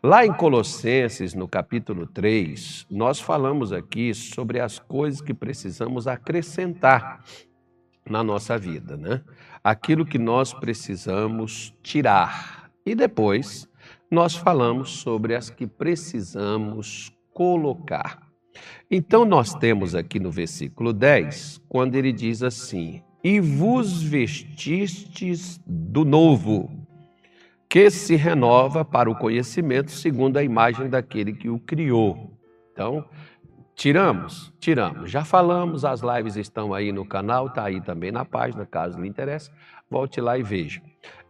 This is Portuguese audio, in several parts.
Lá em Colossenses, no capítulo 3, nós falamos aqui sobre as coisas que precisamos acrescentar na nossa vida, né? Aquilo que nós precisamos tirar. E depois nós falamos sobre as que precisamos colocar. Então nós temos aqui no versículo 10, quando ele diz assim: "E vos vestistes do novo, que se renova para o conhecimento segundo a imagem daquele que o criou. Então, tiramos, tiramos. Já falamos, as lives estão aí no canal, está aí também na página, caso lhe interesse, volte lá e veja.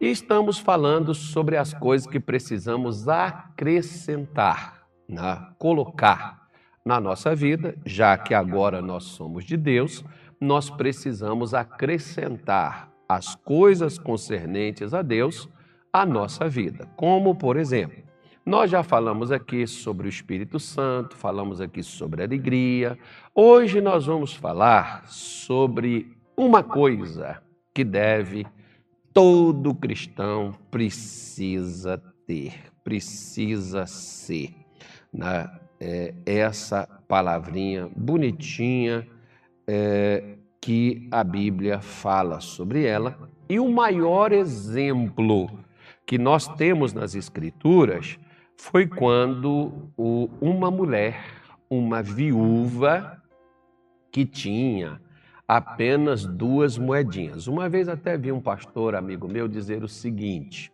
E estamos falando sobre as coisas que precisamos acrescentar, né? colocar na nossa vida, já que agora nós somos de Deus, nós precisamos acrescentar as coisas concernentes a Deus a nossa vida. Como, por exemplo, nós já falamos aqui sobre o Espírito Santo, falamos aqui sobre alegria. Hoje nós vamos falar sobre uma coisa que deve todo cristão precisa ter, precisa ser. Né? É, essa palavrinha bonitinha é, que a Bíblia fala sobre ela. E o maior exemplo que nós temos nas Escrituras foi quando uma mulher, uma viúva, que tinha apenas duas moedinhas. Uma vez até vi um pastor amigo meu dizer o seguinte: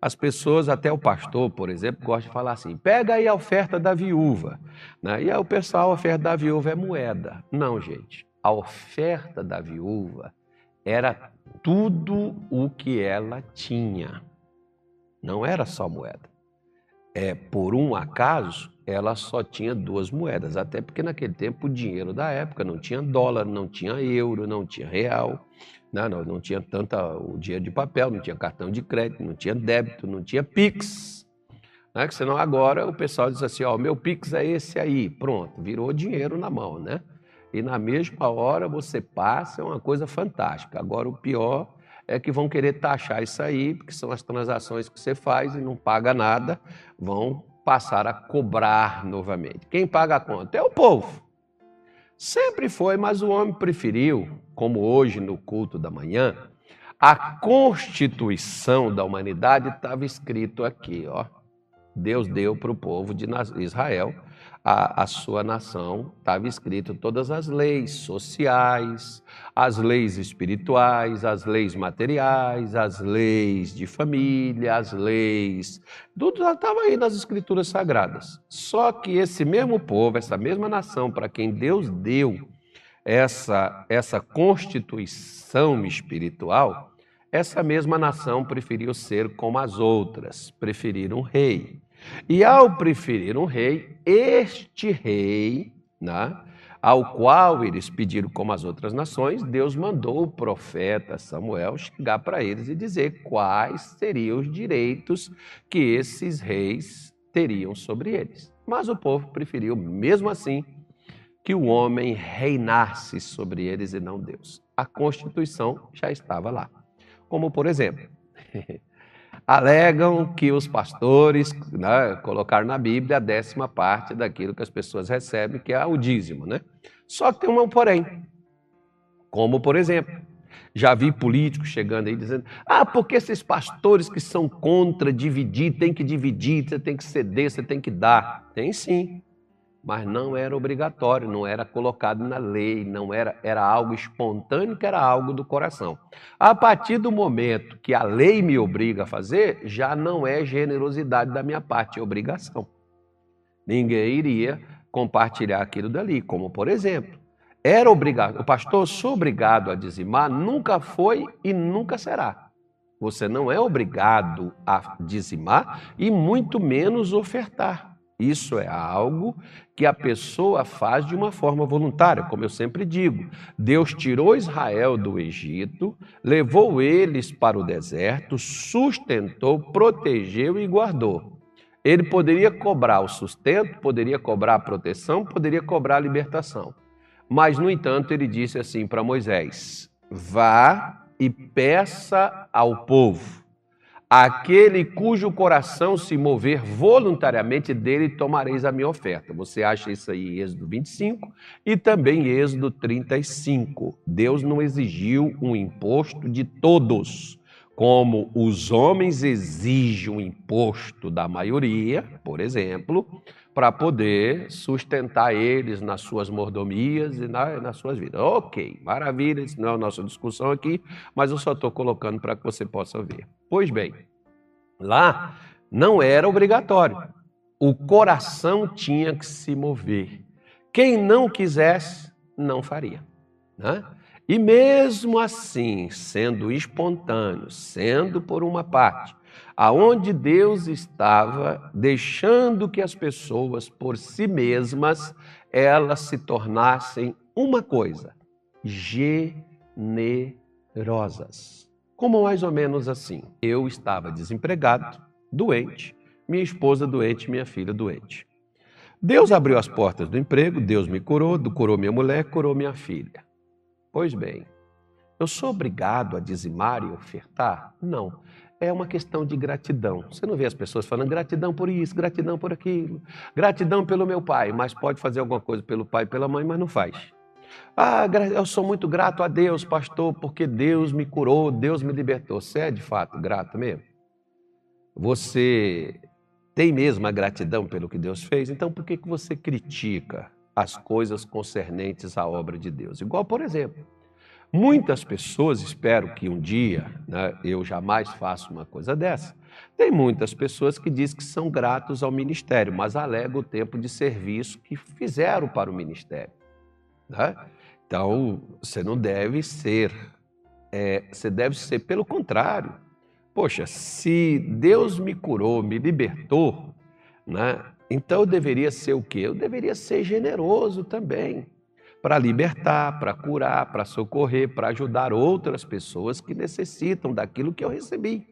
as pessoas, até o pastor, por exemplo, gosta de falar assim: pega aí a oferta da viúva. Né? E aí o pessoal, a oferta da viúva é moeda. Não, gente. A oferta da viúva era tudo o que ela tinha. Não era só moeda. É, por um acaso, ela só tinha duas moedas, até porque naquele tempo o dinheiro da época não tinha dólar, não tinha euro, não tinha real, né? não, não tinha tanta o dinheiro de papel, não tinha cartão de crédito, não tinha débito, não tinha Pix. Né? Que senão agora o pessoal diz assim, ó, meu Pix é esse aí, pronto, virou dinheiro na mão, né? E na mesma hora você passa, é uma coisa fantástica. Agora o pior é que vão querer taxar isso aí, porque são as transações que você faz e não paga nada, vão passar a cobrar novamente. Quem paga a conta é o povo. Sempre foi, mas o homem preferiu, como hoje no culto da manhã, a constituição da humanidade estava escrito aqui, ó. Deus deu para o povo de Israel a, a sua nação, estava escrito todas as leis sociais, as leis espirituais, as leis materiais, as leis de família, as leis. Tudo estava aí nas escrituras sagradas. Só que esse mesmo povo, essa mesma nação para quem Deus deu essa, essa constituição espiritual, essa mesma nação preferiu ser como as outras, preferiram um rei. E ao preferir um rei, este rei, né, ao qual eles pediram como as outras nações, Deus mandou o profeta Samuel chegar para eles e dizer quais seriam os direitos que esses reis teriam sobre eles. Mas o povo preferiu, mesmo assim, que o homem reinasse sobre eles e não Deus. A Constituição já estava lá. Como, por exemplo, alegam que os pastores né, colocaram na Bíblia a décima parte daquilo que as pessoas recebem, que é o dízimo. Né? Só que tem um porém. Como, por exemplo, já vi políticos chegando aí dizendo: ah, porque esses pastores que são contra dividir, tem que dividir, você tem que ceder, você tem que dar. Tem sim mas não era obrigatório, não era colocado na lei, não era, era algo espontâneo, que era algo do coração. A partir do momento que a lei me obriga a fazer, já não é generosidade da minha parte, é obrigação. Ninguém iria compartilhar aquilo dali, como por exemplo, era obrigado, o pastor sou obrigado a dizimar, nunca foi e nunca será. Você não é obrigado a dizimar e muito menos ofertar. Isso é algo que a pessoa faz de uma forma voluntária, como eu sempre digo. Deus tirou Israel do Egito, levou eles para o deserto, sustentou, protegeu e guardou. Ele poderia cobrar o sustento, poderia cobrar a proteção, poderia cobrar a libertação. Mas, no entanto, ele disse assim para Moisés: vá e peça ao povo Aquele cujo coração se mover voluntariamente dele, tomareis a minha oferta. Você acha isso aí em Êxodo 25 e também em Êxodo 35. Deus não exigiu um imposto de todos, como os homens exigem um imposto da maioria, por exemplo, para poder sustentar eles nas suas mordomias e na, nas suas vidas. Ok, maravilha, isso não é a nossa discussão aqui, mas eu só estou colocando para que você possa ver. Pois bem, lá não era obrigatório. O coração tinha que se mover. Quem não quisesse, não faria. Né? E mesmo assim, sendo espontâneo, sendo por uma parte, aonde Deus estava deixando que as pessoas por si mesmas elas se tornassem uma coisa, generosas. Como mais ou menos assim, eu estava desempregado, doente, minha esposa doente, minha filha doente. Deus abriu as portas do emprego, Deus me curou, curou minha mulher, curou minha filha. Pois bem, eu sou obrigado a dizimar e ofertar? Não é uma questão de gratidão. Você não vê as pessoas falando gratidão por isso, gratidão por aquilo, gratidão pelo meu pai, mas pode fazer alguma coisa pelo pai e pela mãe, mas não faz. Ah, eu sou muito grato a Deus, pastor, porque Deus me curou, Deus me libertou. Você é de fato grato mesmo? Você tem mesmo a gratidão pelo que Deus fez? Então por que, que você critica as coisas concernentes à obra de Deus? Igual, por exemplo, Muitas pessoas, espero que um dia né, eu jamais faça uma coisa dessa. Tem muitas pessoas que dizem que são gratos ao ministério, mas alegam o tempo de serviço que fizeram para o ministério. Né? Então, você não deve ser, é, você deve ser pelo contrário. Poxa, se Deus me curou, me libertou, né, então eu deveria ser o quê? Eu deveria ser generoso também para libertar, para curar, para socorrer, para ajudar outras pessoas que necessitam daquilo que eu recebi.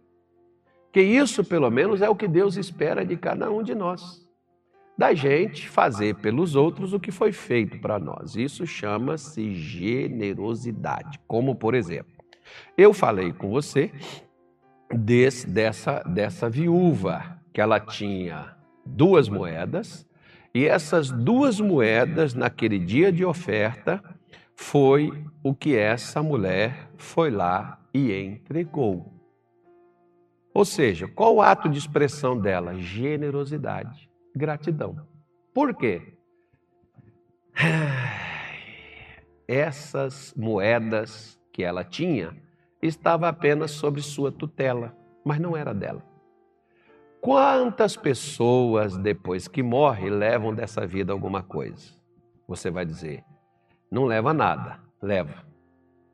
Que isso, pelo menos, é o que Deus espera de cada um de nós. Da gente fazer pelos outros o que foi feito para nós. Isso chama-se generosidade. Como, por exemplo, eu falei com você desse, dessa, dessa viúva, que ela tinha duas moedas e essas duas moedas, naquele dia de oferta, foi o que essa mulher foi lá e entregou. Ou seja, qual o ato de expressão dela? Generosidade, gratidão. Por quê? Essas moedas que ela tinha estavam apenas sob sua tutela, mas não era dela. Quantas pessoas, depois que morre, levam dessa vida alguma coisa? Você vai dizer, não leva nada, leva.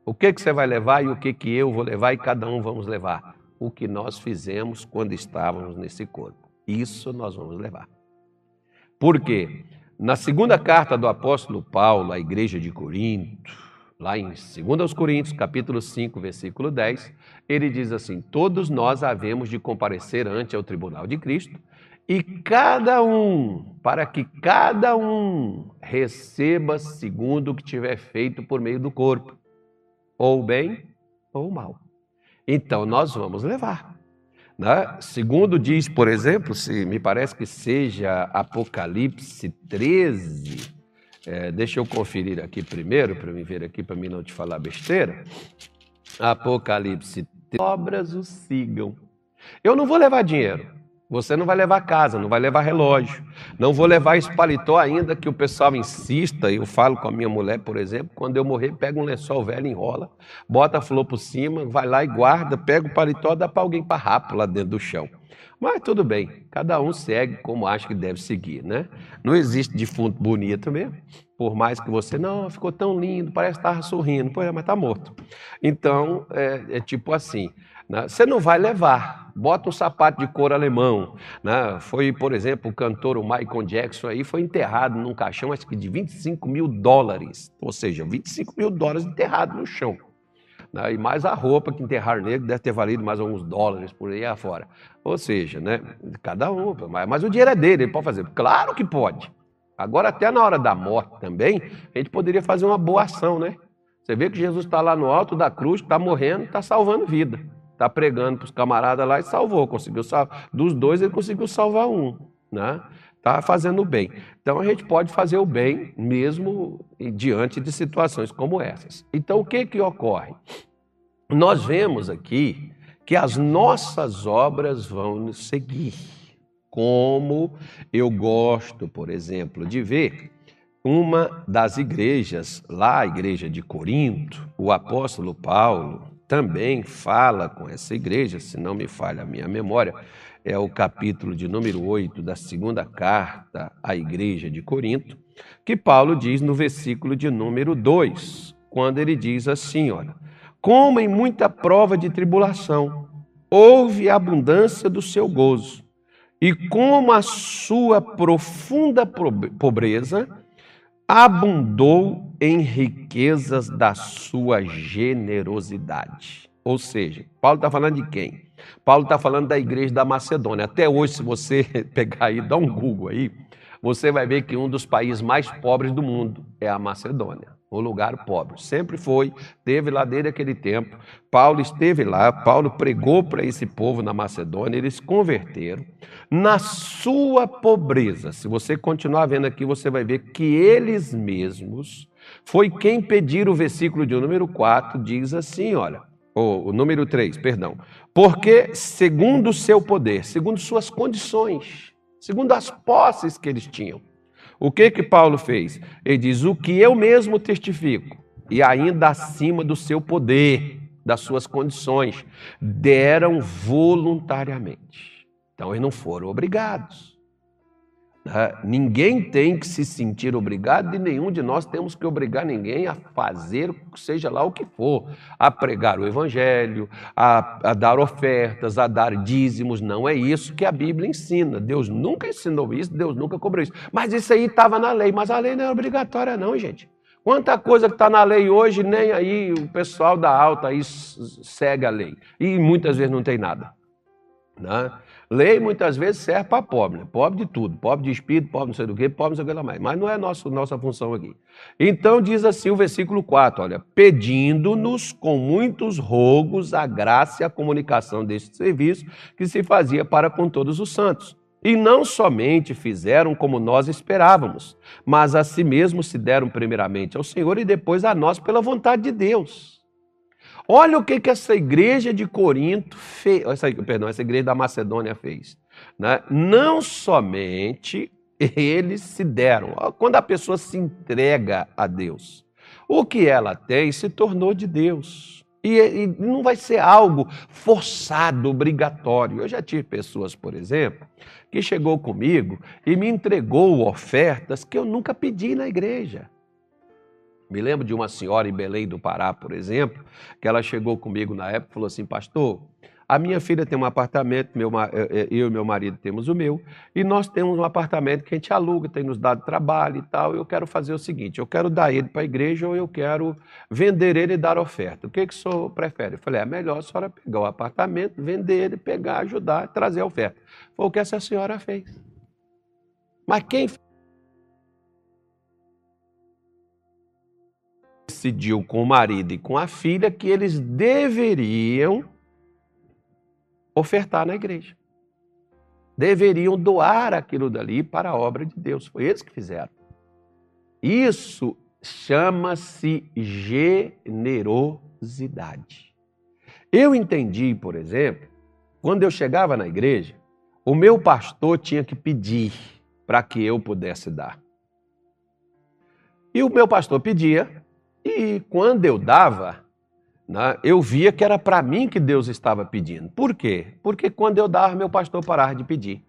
O que, que você vai levar e o que, que eu vou levar e cada um vamos levar? O que nós fizemos quando estávamos nesse corpo. Isso nós vamos levar. Por quê? Na segunda carta do apóstolo Paulo à igreja de Corinto, lá em 2 Coríntios, capítulo 5, versículo 10, ele diz assim: Todos nós havemos de comparecer ante o tribunal de Cristo, e cada um, para que cada um receba segundo o que tiver feito por meio do corpo, ou bem ou mal. Então nós vamos levar. Né? Segundo diz, por exemplo, se me parece que seja Apocalipse 13, é, deixa eu conferir aqui primeiro, para me ver aqui, para mim não te falar besteira. Apocalipse, obras o sigam. Eu não vou levar dinheiro. Você não vai levar casa, não vai levar relógio. Não vou levar esse paletó ainda que o pessoal insista. Eu falo com a minha mulher, por exemplo, quando eu morrer, pega um lençol velho, enrola, bota a flor por cima, vai lá e guarda, pega o paletó, dá para alguém parrapo lá dentro do chão. Mas tudo bem, cada um segue como acha que deve seguir, né? Não existe defunto bonito mesmo. Por mais que você, não, ficou tão lindo, parece que estava sorrindo, pois é, mas está morto. Então, é, é tipo assim, né? você não vai levar, bota um sapato de couro alemão. Né? Foi, por exemplo, o cantor Michael Jackson aí, foi enterrado num caixão, acho que de 25 mil dólares, ou seja, 25 mil dólares enterrado no chão. Né? E mais a roupa que enterrar negro deve ter valido mais alguns dólares por aí afora. Ou seja, né? cada um, mas o dinheiro é dele, ele pode fazer. Claro que pode. Agora, até na hora da morte também, a gente poderia fazer uma boa ação, né? Você vê que Jesus está lá no alto da cruz, está morrendo, está salvando vida. Está pregando para os camaradas lá e salvou, conseguiu salvar. Dos dois, ele conseguiu salvar um. Né? Está fazendo o bem. Então a gente pode fazer o bem mesmo diante de situações como essas. Então o que, que ocorre? Nós vemos aqui que as nossas obras vão nos seguir. Como eu gosto, por exemplo, de ver uma das igrejas, lá a igreja de Corinto, o apóstolo Paulo também fala com essa igreja, se não me falha a minha memória, é o capítulo de número 8 da segunda carta à igreja de Corinto, que Paulo diz no versículo de número 2, quando ele diz assim, olha, como em muita prova de tribulação, houve abundância do seu gozo, e como a sua profunda pobreza abundou em riquezas da sua generosidade. Ou seja, Paulo está falando de quem? Paulo está falando da igreja da Macedônia. Até hoje, se você pegar aí, dá um Google aí, você vai ver que um dos países mais pobres do mundo é a Macedônia o lugar pobre. Sempre foi, teve lá desde aquele tempo. Paulo esteve lá, Paulo pregou para esse povo na Macedônia, eles converteram. Na sua pobreza, se você continuar vendo aqui, você vai ver que eles mesmos foi quem pediram o versículo de número 4, diz assim, olha, o, número 3, perdão. Porque segundo o seu poder, segundo suas condições, segundo as posses que eles tinham, o que que Paulo fez? Ele diz: "O que eu mesmo testifico, e ainda acima do seu poder, das suas condições, deram voluntariamente". Então eles não foram obrigados. Né? Ninguém tem que se sentir obrigado e nenhum de nós temos que obrigar ninguém a fazer, seja lá o que for, a pregar o evangelho, a, a dar ofertas, a dar dízimos. Não é isso que a Bíblia ensina. Deus nunca ensinou isso, Deus nunca cobrou isso. Mas isso aí estava na lei, mas a lei não é obrigatória, não, gente. Quanta coisa que está na lei hoje, nem aí o pessoal da alta aí segue a lei. E muitas vezes não tem nada. Né? Lei muitas vezes serve para pobre, né? pobre de tudo, pobre de espírito, pobre não sei do que, pobre não sei o que mais. Mas não é nosso, nossa função aqui. Então diz assim o versículo 4, olha, pedindo-nos com muitos rogos a graça e a comunicação deste serviço que se fazia para com todos os santos. E não somente fizeram como nós esperávamos, mas a si mesmos se deram primeiramente ao Senhor e depois a nós pela vontade de Deus Olha o que, que essa igreja de Corinto fez, essa, perdão, essa igreja da Macedônia fez. Né? Não somente eles se deram, quando a pessoa se entrega a Deus, o que ela tem se tornou de Deus. E, e não vai ser algo forçado, obrigatório. Eu já tive pessoas, por exemplo, que chegou comigo e me entregou ofertas que eu nunca pedi na igreja. Me lembro de uma senhora em Belém do Pará, por exemplo, que ela chegou comigo na época e falou assim: Pastor, a minha filha tem um apartamento, meu, eu e meu marido temos o meu, e nós temos um apartamento que a gente aluga, tem nos dado trabalho e tal. Eu quero fazer o seguinte: eu quero dar ele para a igreja ou eu quero vender ele e dar oferta. O que, que o senhor prefere? Eu falei: é melhor a senhora pegar o apartamento, vender ele, pegar, ajudar, trazer a oferta. Foi o que essa senhora fez. Mas quem decidiu com o marido e com a filha que eles deveriam ofertar na igreja. Deveriam doar aquilo dali para a obra de Deus. Foi eles que fizeram. Isso chama-se generosidade. Eu entendi, por exemplo, quando eu chegava na igreja, o meu pastor tinha que pedir para que eu pudesse dar. E o meu pastor pedia, e quando eu dava, né, eu via que era para mim que Deus estava pedindo. Por quê? Porque quando eu dava, meu pastor parava de pedir.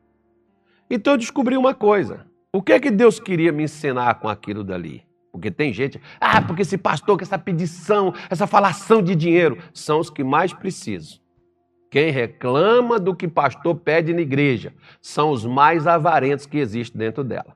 Então eu descobri uma coisa. O que é que Deus queria me ensinar com aquilo dali? Porque tem gente, ah, porque esse pastor com essa pedição, essa falação de dinheiro, são os que mais precisam. Quem reclama do que pastor pede na igreja são os mais avarentos que existem dentro dela.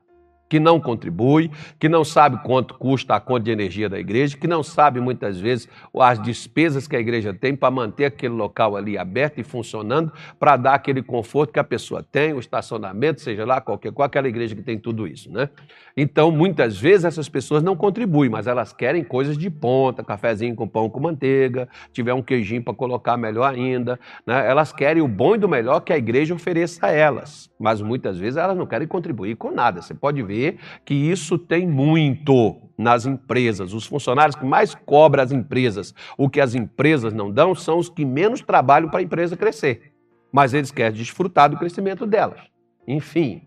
Que não contribui, que não sabe quanto custa a conta de energia da igreja, que não sabe muitas vezes as despesas que a igreja tem para manter aquele local ali aberto e funcionando, para dar aquele conforto que a pessoa tem, o estacionamento, seja lá qualquer qual aquela igreja que tem tudo isso, né? Então, muitas vezes essas pessoas não contribuem, mas elas querem coisas de ponta, cafezinho com pão com manteiga, tiver um queijinho para colocar melhor ainda, né? Elas querem o bom e do melhor que a igreja ofereça a elas, mas muitas vezes elas não querem contribuir com nada. Você pode ver que isso tem muito nas empresas. Os funcionários que mais cobram as empresas, o que as empresas não dão, são os que menos trabalham para a empresa crescer. Mas eles querem desfrutar do crescimento delas. Enfim,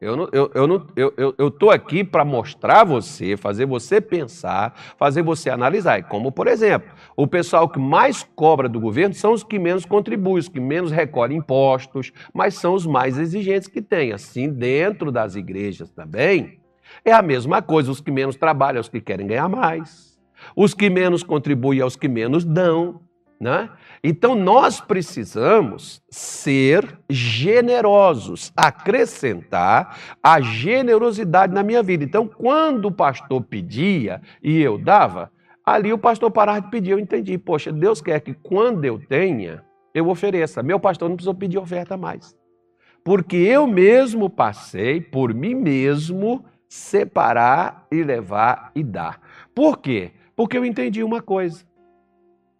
eu não, eu, eu, não, eu, eu, eu tô aqui para mostrar você, fazer você pensar, fazer você analisar. Como, por exemplo, o pessoal que mais cobra do governo são os que menos contribuem, os que menos recolhem impostos, mas são os mais exigentes que tem. Assim, dentro das igrejas também, é a mesma coisa. Os que menos trabalham, os que querem ganhar mais. Os que menos contribuem, aos que menos dão. Né? Então nós precisamos ser generosos, acrescentar a generosidade na minha vida. Então, quando o pastor pedia e eu dava, ali o pastor parava de pedir, eu entendi. Poxa, Deus quer que quando eu tenha, eu ofereça. Meu pastor não precisou pedir oferta mais. Porque eu mesmo passei por mim mesmo separar e levar e dar. Por quê? Porque eu entendi uma coisa.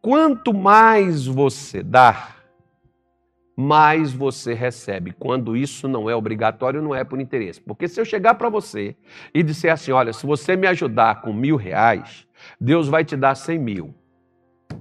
Quanto mais você dá, mais você recebe. Quando isso não é obrigatório, não é por interesse. Porque se eu chegar para você e disser assim: olha, se você me ajudar com mil reais, Deus vai te dar cem mil.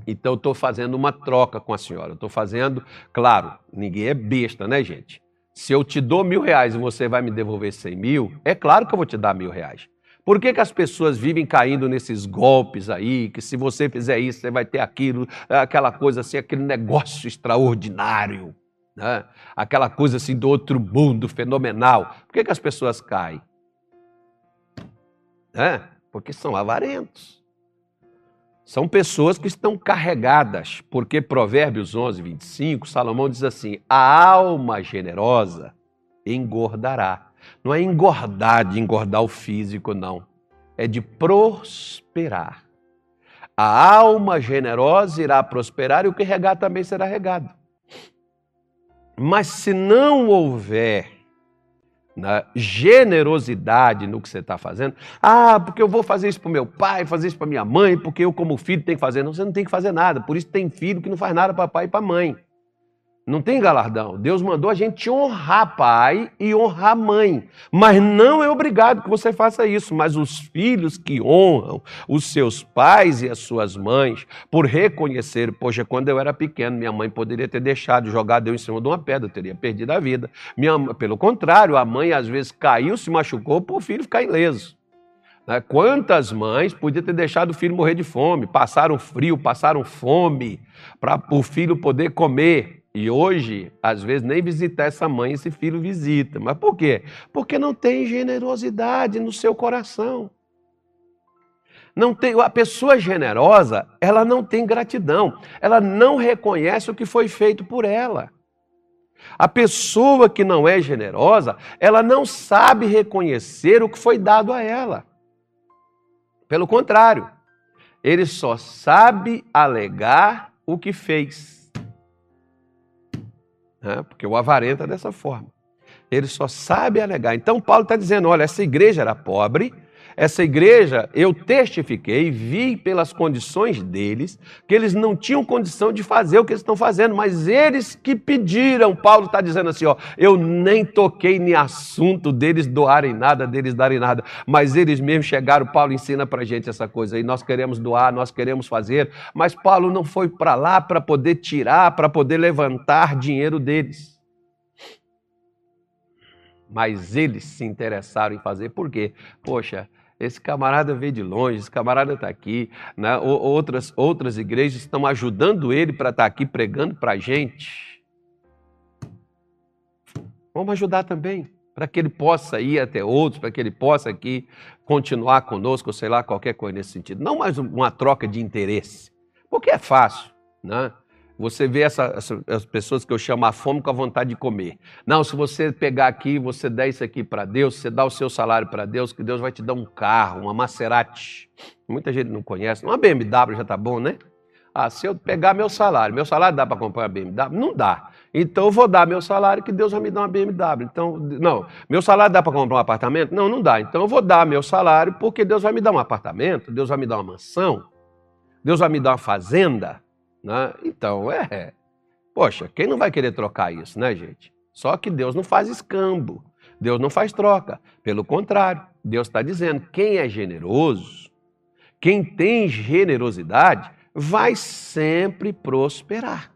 Então eu estou fazendo uma troca com a senhora. Estou fazendo, claro, ninguém é besta, né, gente? Se eu te dou mil reais e você vai me devolver cem mil, é claro que eu vou te dar mil reais. Por que, que as pessoas vivem caindo nesses golpes aí, que se você fizer isso, você vai ter aquilo, aquela coisa assim, aquele negócio extraordinário, né? aquela coisa assim do outro mundo, fenomenal. Por que, que as pessoas caem? É, porque são avarentos. São pessoas que estão carregadas, porque Provérbios 11, 25, Salomão diz assim: a alma generosa engordará não é engordar, de engordar o físico, não. É de prosperar. A alma generosa irá prosperar e o que regar também será regado. Mas se não houver na generosidade no que você está fazendo, ah, porque eu vou fazer isso para meu pai, fazer isso para minha mãe, porque eu, como filho, tenho que fazer. Não, você não tem que fazer nada. Por isso tem filho que não faz nada para pai e para mãe. Não tem galardão. Deus mandou a gente honrar pai e honrar mãe. Mas não é obrigado que você faça isso. Mas os filhos que honram os seus pais e as suas mães, por reconhecer, poxa, quando eu era pequeno, minha mãe poderia ter deixado, jogado eu em cima de uma pedra, eu teria perdido a vida. Minha, pelo contrário, a mãe às vezes caiu, se machucou para o filho ficar ileso. Né? Quantas mães podiam ter deixado o filho morrer de fome, passaram frio, passaram fome, para o filho poder comer. E hoje, às vezes, nem visitar essa mãe, esse filho visita. Mas por quê? Porque não tem generosidade no seu coração. Não tem, a pessoa generosa, ela não tem gratidão. Ela não reconhece o que foi feito por ela. A pessoa que não é generosa, ela não sabe reconhecer o que foi dado a ela. Pelo contrário, ele só sabe alegar o que fez né? porque o avarenta dessa forma. Ele só sabe alegar. Então, Paulo está dizendo: olha, essa igreja era pobre, essa igreja, eu testifiquei, vi pelas condições deles, que eles não tinham condição de fazer o que eles estão fazendo, mas eles que pediram. Paulo está dizendo assim: ó, eu nem toquei em assunto deles doarem nada, deles darem nada, mas eles mesmos chegaram. Paulo ensina para a gente essa coisa aí. Nós queremos doar, nós queremos fazer, mas Paulo não foi para lá para poder tirar, para poder levantar dinheiro deles mas eles se interessaram em fazer. Por quê? Poxa, esse camarada veio de longe, esse camarada está aqui. Né? Outras, outras igrejas estão ajudando ele para estar tá aqui pregando para a gente. Vamos ajudar também, para que ele possa ir até outros, para que ele possa aqui continuar conosco, sei lá, qualquer coisa nesse sentido. Não mais uma troca de interesse, porque é fácil. Né? Você vê essa, essa, as pessoas que eu chamo a fome com a vontade de comer. Não, se você pegar aqui, você der isso aqui para Deus, você dá o seu salário para Deus, que Deus vai te dar um carro, uma Maserati. Muita gente não conhece. Uma BMW já tá bom, né? Ah, se eu pegar meu salário, meu salário dá para comprar uma BMW? Não dá. Então eu vou dar meu salário que Deus vai me dar uma BMW. Então, não, meu salário dá para comprar um apartamento? Não, não dá. Então eu vou dar meu salário porque Deus vai me dar um apartamento, Deus vai me dar uma mansão, Deus vai me dar uma fazenda. Né? Então, é. Poxa, quem não vai querer trocar isso, né, gente? Só que Deus não faz escambo, Deus não faz troca. Pelo contrário, Deus está dizendo: quem é generoso, quem tem generosidade, vai sempre prosperar.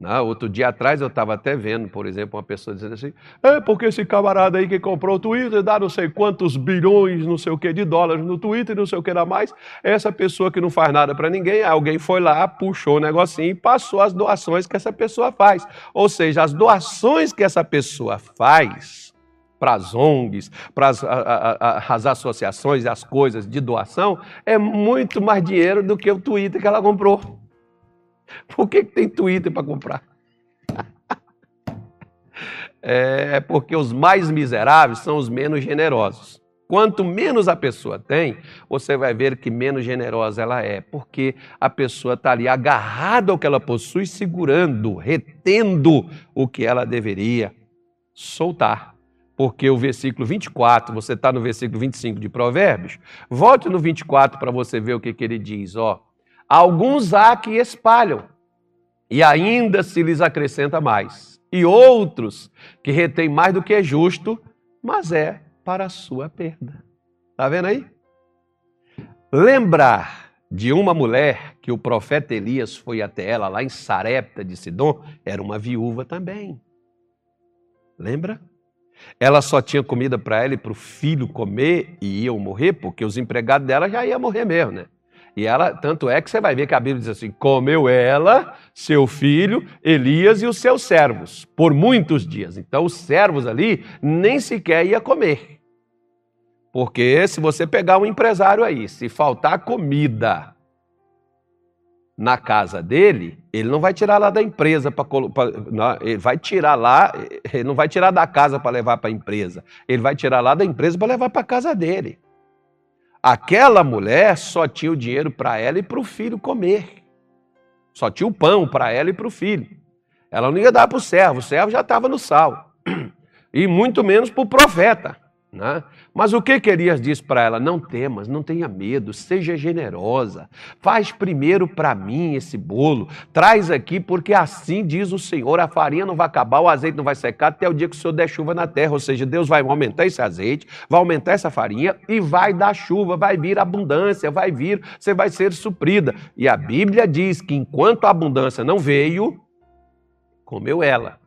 Não, outro dia atrás eu estava até vendo, por exemplo, uma pessoa dizendo assim: é porque esse camarada aí que comprou o Twitter dá não sei quantos bilhões, não sei o que, de dólares no Twitter, não sei o que dá mais. Essa pessoa que não faz nada para ninguém, alguém foi lá, puxou o negocinho e passou as doações que essa pessoa faz. Ou seja, as doações que essa pessoa faz para as ONGs, para as, as associações as coisas de doação, é muito mais dinheiro do que o Twitter que ela comprou. Por que, que tem Twitter para comprar? É porque os mais miseráveis são os menos generosos. Quanto menos a pessoa tem, você vai ver que menos generosa ela é, porque a pessoa está ali agarrada ao que ela possui, segurando, retendo o que ela deveria soltar. Porque o versículo 24, você está no versículo 25 de Provérbios, volte no 24 para você ver o que, que ele diz. Ó, Alguns há que espalham, e ainda se lhes acrescenta mais. E outros que retêm mais do que é justo, mas é para a sua perda. Está vendo aí? Lembrar de uma mulher que o profeta Elias foi até ela lá em Sarepta de Sidom, era uma viúva também. Lembra? Ela só tinha comida para ela e para o filho comer e iam morrer, porque os empregados dela já iam morrer mesmo, né? E ela, tanto é que você vai ver que a Bíblia diz assim: comeu ela, seu filho, Elias e os seus servos, por muitos dias. Então, os servos ali nem sequer ia comer. Porque se você pegar um empresário aí, se faltar comida na casa dele, ele não vai tirar lá da empresa para ele vai tirar lá, ele não vai tirar da casa para levar para a empresa. Ele vai tirar lá da empresa para levar para a casa dele. Aquela mulher só tinha o dinheiro para ela e para o filho comer. Só tinha o pão para ela e para o filho. Ela não ia dar para o servo, o servo já estava no sal. E muito menos para o profeta. Né? Mas o que, que Elias disse para ela? Não temas, não tenha medo, seja generosa. Faz primeiro para mim esse bolo, traz aqui, porque assim diz o Senhor: a farinha não vai acabar, o azeite não vai secar até o dia que o Senhor der chuva na terra. Ou seja, Deus vai aumentar esse azeite, vai aumentar essa farinha e vai dar chuva, vai vir abundância, vai vir, você vai ser suprida. E a Bíblia diz que enquanto a abundância não veio, comeu ela,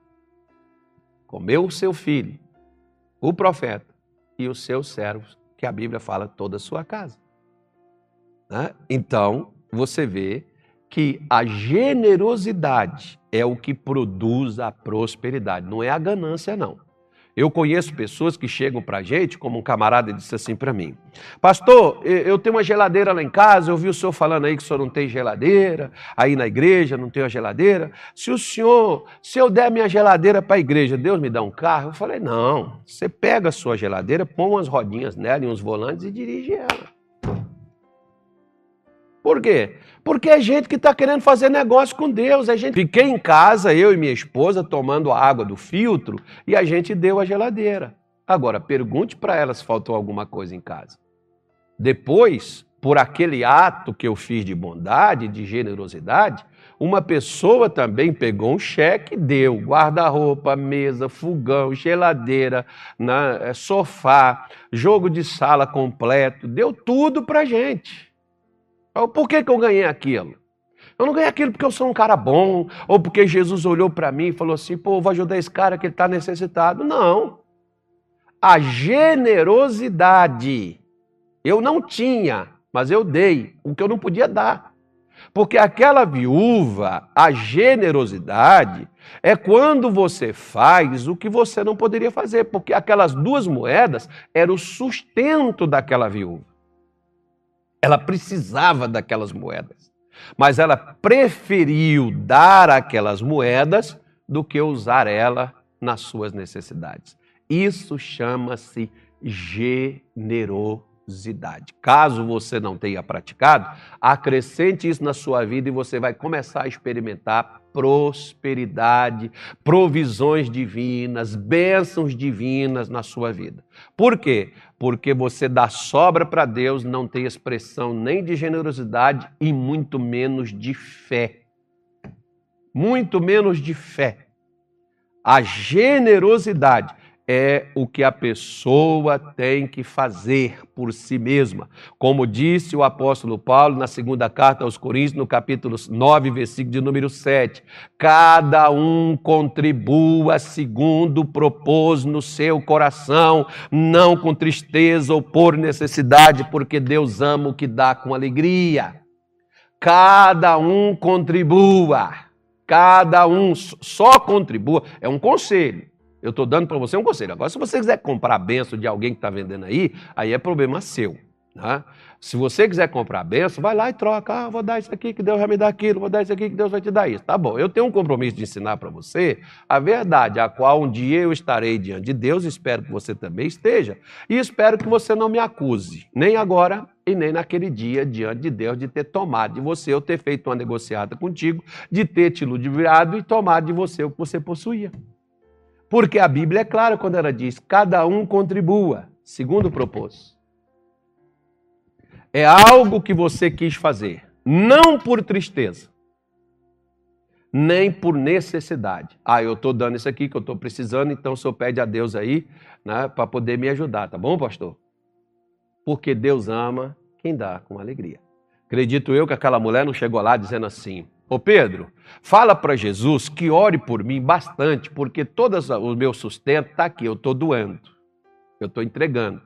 comeu o seu filho, o profeta e os seus servos, que a Bíblia fala toda a sua casa. Né? Então, você vê que a generosidade é o que produz a prosperidade, não é a ganância, não. Eu conheço pessoas que chegam para a gente, como um camarada disse assim para mim: Pastor, eu tenho uma geladeira lá em casa, eu vi o senhor falando aí que o senhor não tem geladeira, aí na igreja não tem uma geladeira. Se o senhor, se eu der minha geladeira para a igreja, Deus me dá um carro? Eu falei: Não, você pega a sua geladeira, põe umas rodinhas nela e uns volantes e dirige ela. Por quê? Porque é gente que está querendo fazer negócio com Deus. É gente. Fiquei em casa, eu e minha esposa, tomando a água do filtro e a gente deu a geladeira. Agora, pergunte para ela se faltou alguma coisa em casa. Depois, por aquele ato que eu fiz de bondade, de generosidade, uma pessoa também pegou um cheque deu guarda-roupa, mesa, fogão, geladeira, né, sofá, jogo de sala completo, deu tudo para gente. Por que, que eu ganhei aquilo? Eu não ganhei aquilo porque eu sou um cara bom, ou porque Jesus olhou para mim e falou assim: pô, vou ajudar esse cara que ele está necessitado. Não. A generosidade. Eu não tinha, mas eu dei o que eu não podia dar. Porque aquela viúva, a generosidade, é quando você faz o que você não poderia fazer, porque aquelas duas moedas eram o sustento daquela viúva. Ela precisava daquelas moedas. Mas ela preferiu dar aquelas moedas do que usar ela nas suas necessidades. Isso chama-se generosidade. Caso você não tenha praticado, acrescente isso na sua vida e você vai começar a experimentar prosperidade, provisões divinas, bênçãos divinas na sua vida. Por quê? Porque você dá sobra para Deus, não tem expressão nem de generosidade e muito menos de fé. Muito menos de fé. A generosidade é o que a pessoa tem que fazer por si mesma. Como disse o apóstolo Paulo na segunda carta aos Coríntios, no capítulo 9, versículo de número 7. Cada um contribua segundo propôs no seu coração, não com tristeza ou por necessidade, porque Deus ama o que dá com alegria. Cada um contribua. Cada um só contribua. É um conselho eu estou dando para você um conselho. Agora, se você quiser comprar a benção de alguém que está vendendo aí, aí é problema seu. Né? Se você quiser comprar a benção, vai lá e troca. Ah, vou dar isso aqui que Deus vai me dar aquilo, vou dar isso aqui que Deus vai te dar isso. Tá bom, eu tenho um compromisso de ensinar para você a verdade, a qual um dia eu estarei diante de Deus, espero que você também esteja, e espero que você não me acuse, nem agora e nem naquele dia diante de Deus de ter tomado de você, ou ter feito uma negociata contigo, de ter te ludibriado e tomado de você o que você possuía. Porque a Bíblia é clara quando ela diz: cada um contribua, segundo o propósito. É algo que você quis fazer, não por tristeza, nem por necessidade. Ah, eu estou dando isso aqui que eu estou precisando, então o senhor pede a Deus aí né, para poder me ajudar, tá bom, pastor? Porque Deus ama quem dá com alegria. Acredito eu que aquela mulher não chegou lá dizendo assim: Ô Pedro, fala para Jesus que ore por mim bastante, porque todo o meu sustento está aqui, eu estou doando, eu estou entregando.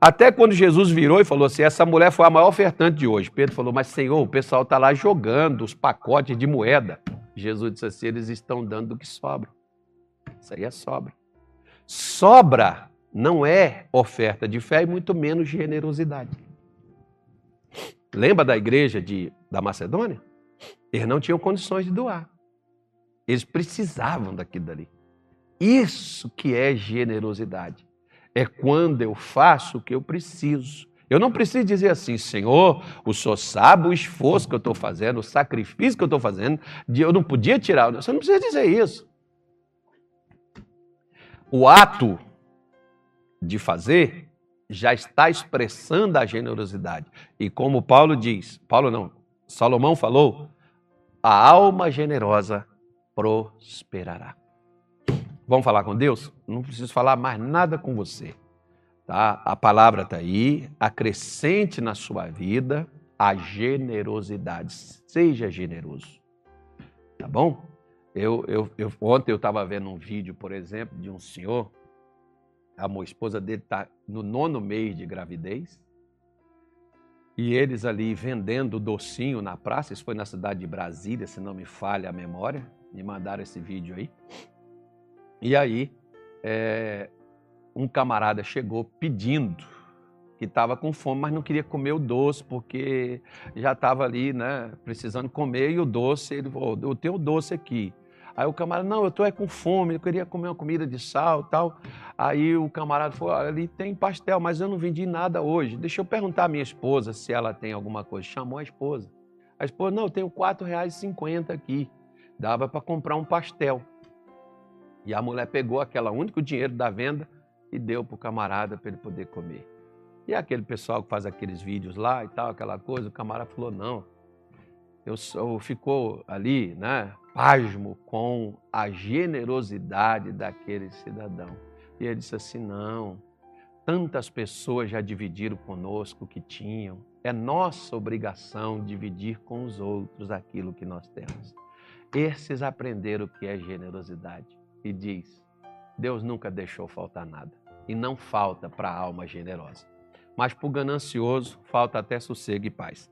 Até quando Jesus virou e falou assim: essa mulher foi a maior ofertante de hoje. Pedro falou: mas Senhor, o pessoal está lá jogando os pacotes de moeda. Jesus disse assim: eles estão dando do que sobra. Isso aí é sobra. Sobra não é oferta de fé e muito menos generosidade. Lembra da igreja de, da Macedônia? Eles não tinham condições de doar. Eles precisavam daquilo dali. Isso que é generosidade. É quando eu faço o que eu preciso. Eu não preciso dizer assim, Senhor, o Senhor sabe o esforço que eu estou fazendo, o sacrifício que eu estou fazendo, eu não podia tirar. Você não precisa dizer isso. O ato de fazer já está expressando a generosidade. E como Paulo diz, Paulo não, Salomão falou, a alma generosa prosperará. Vamos falar com Deus? Não preciso falar mais nada com você. Tá? A palavra está aí, acrescente na sua vida a generosidade. Seja generoso. Tá bom? Eu, eu, eu ontem eu estava vendo um vídeo, por exemplo, de um senhor, a esposa dele está no nono mês de gravidez, e eles ali vendendo docinho na praça, isso foi na cidade de Brasília, se não me falha a memória, me mandaram esse vídeo aí. E aí, é, um camarada chegou pedindo que estava com fome, mas não queria comer o doce, porque já estava ali, né, precisando comer, e o doce, ele falou, eu tenho o doce aqui. Aí o camarada, não, eu estou é com fome, eu queria comer uma comida de sal tal. Aí o camarada falou, ali tem pastel, mas eu não vendi nada hoje. Deixa eu perguntar à minha esposa se ela tem alguma coisa. Chamou a esposa. A esposa, não, eu tenho R$ 4,50 aqui. Dava para comprar um pastel. E a mulher pegou aquele único dinheiro da venda e deu para o camarada para ele poder comer. E aquele pessoal que faz aqueles vídeos lá e tal, aquela coisa, o camarada falou, não, eu, eu ficou ali, né, pasmo com a generosidade daquele cidadão. E ele disse assim: não, tantas pessoas já dividiram conosco o que tinham, é nossa obrigação dividir com os outros aquilo que nós temos. Esses aprenderam o que é generosidade. E diz: Deus nunca deixou faltar nada. E não falta para a alma generosa. Mas para o ganancioso, falta até sossego e paz.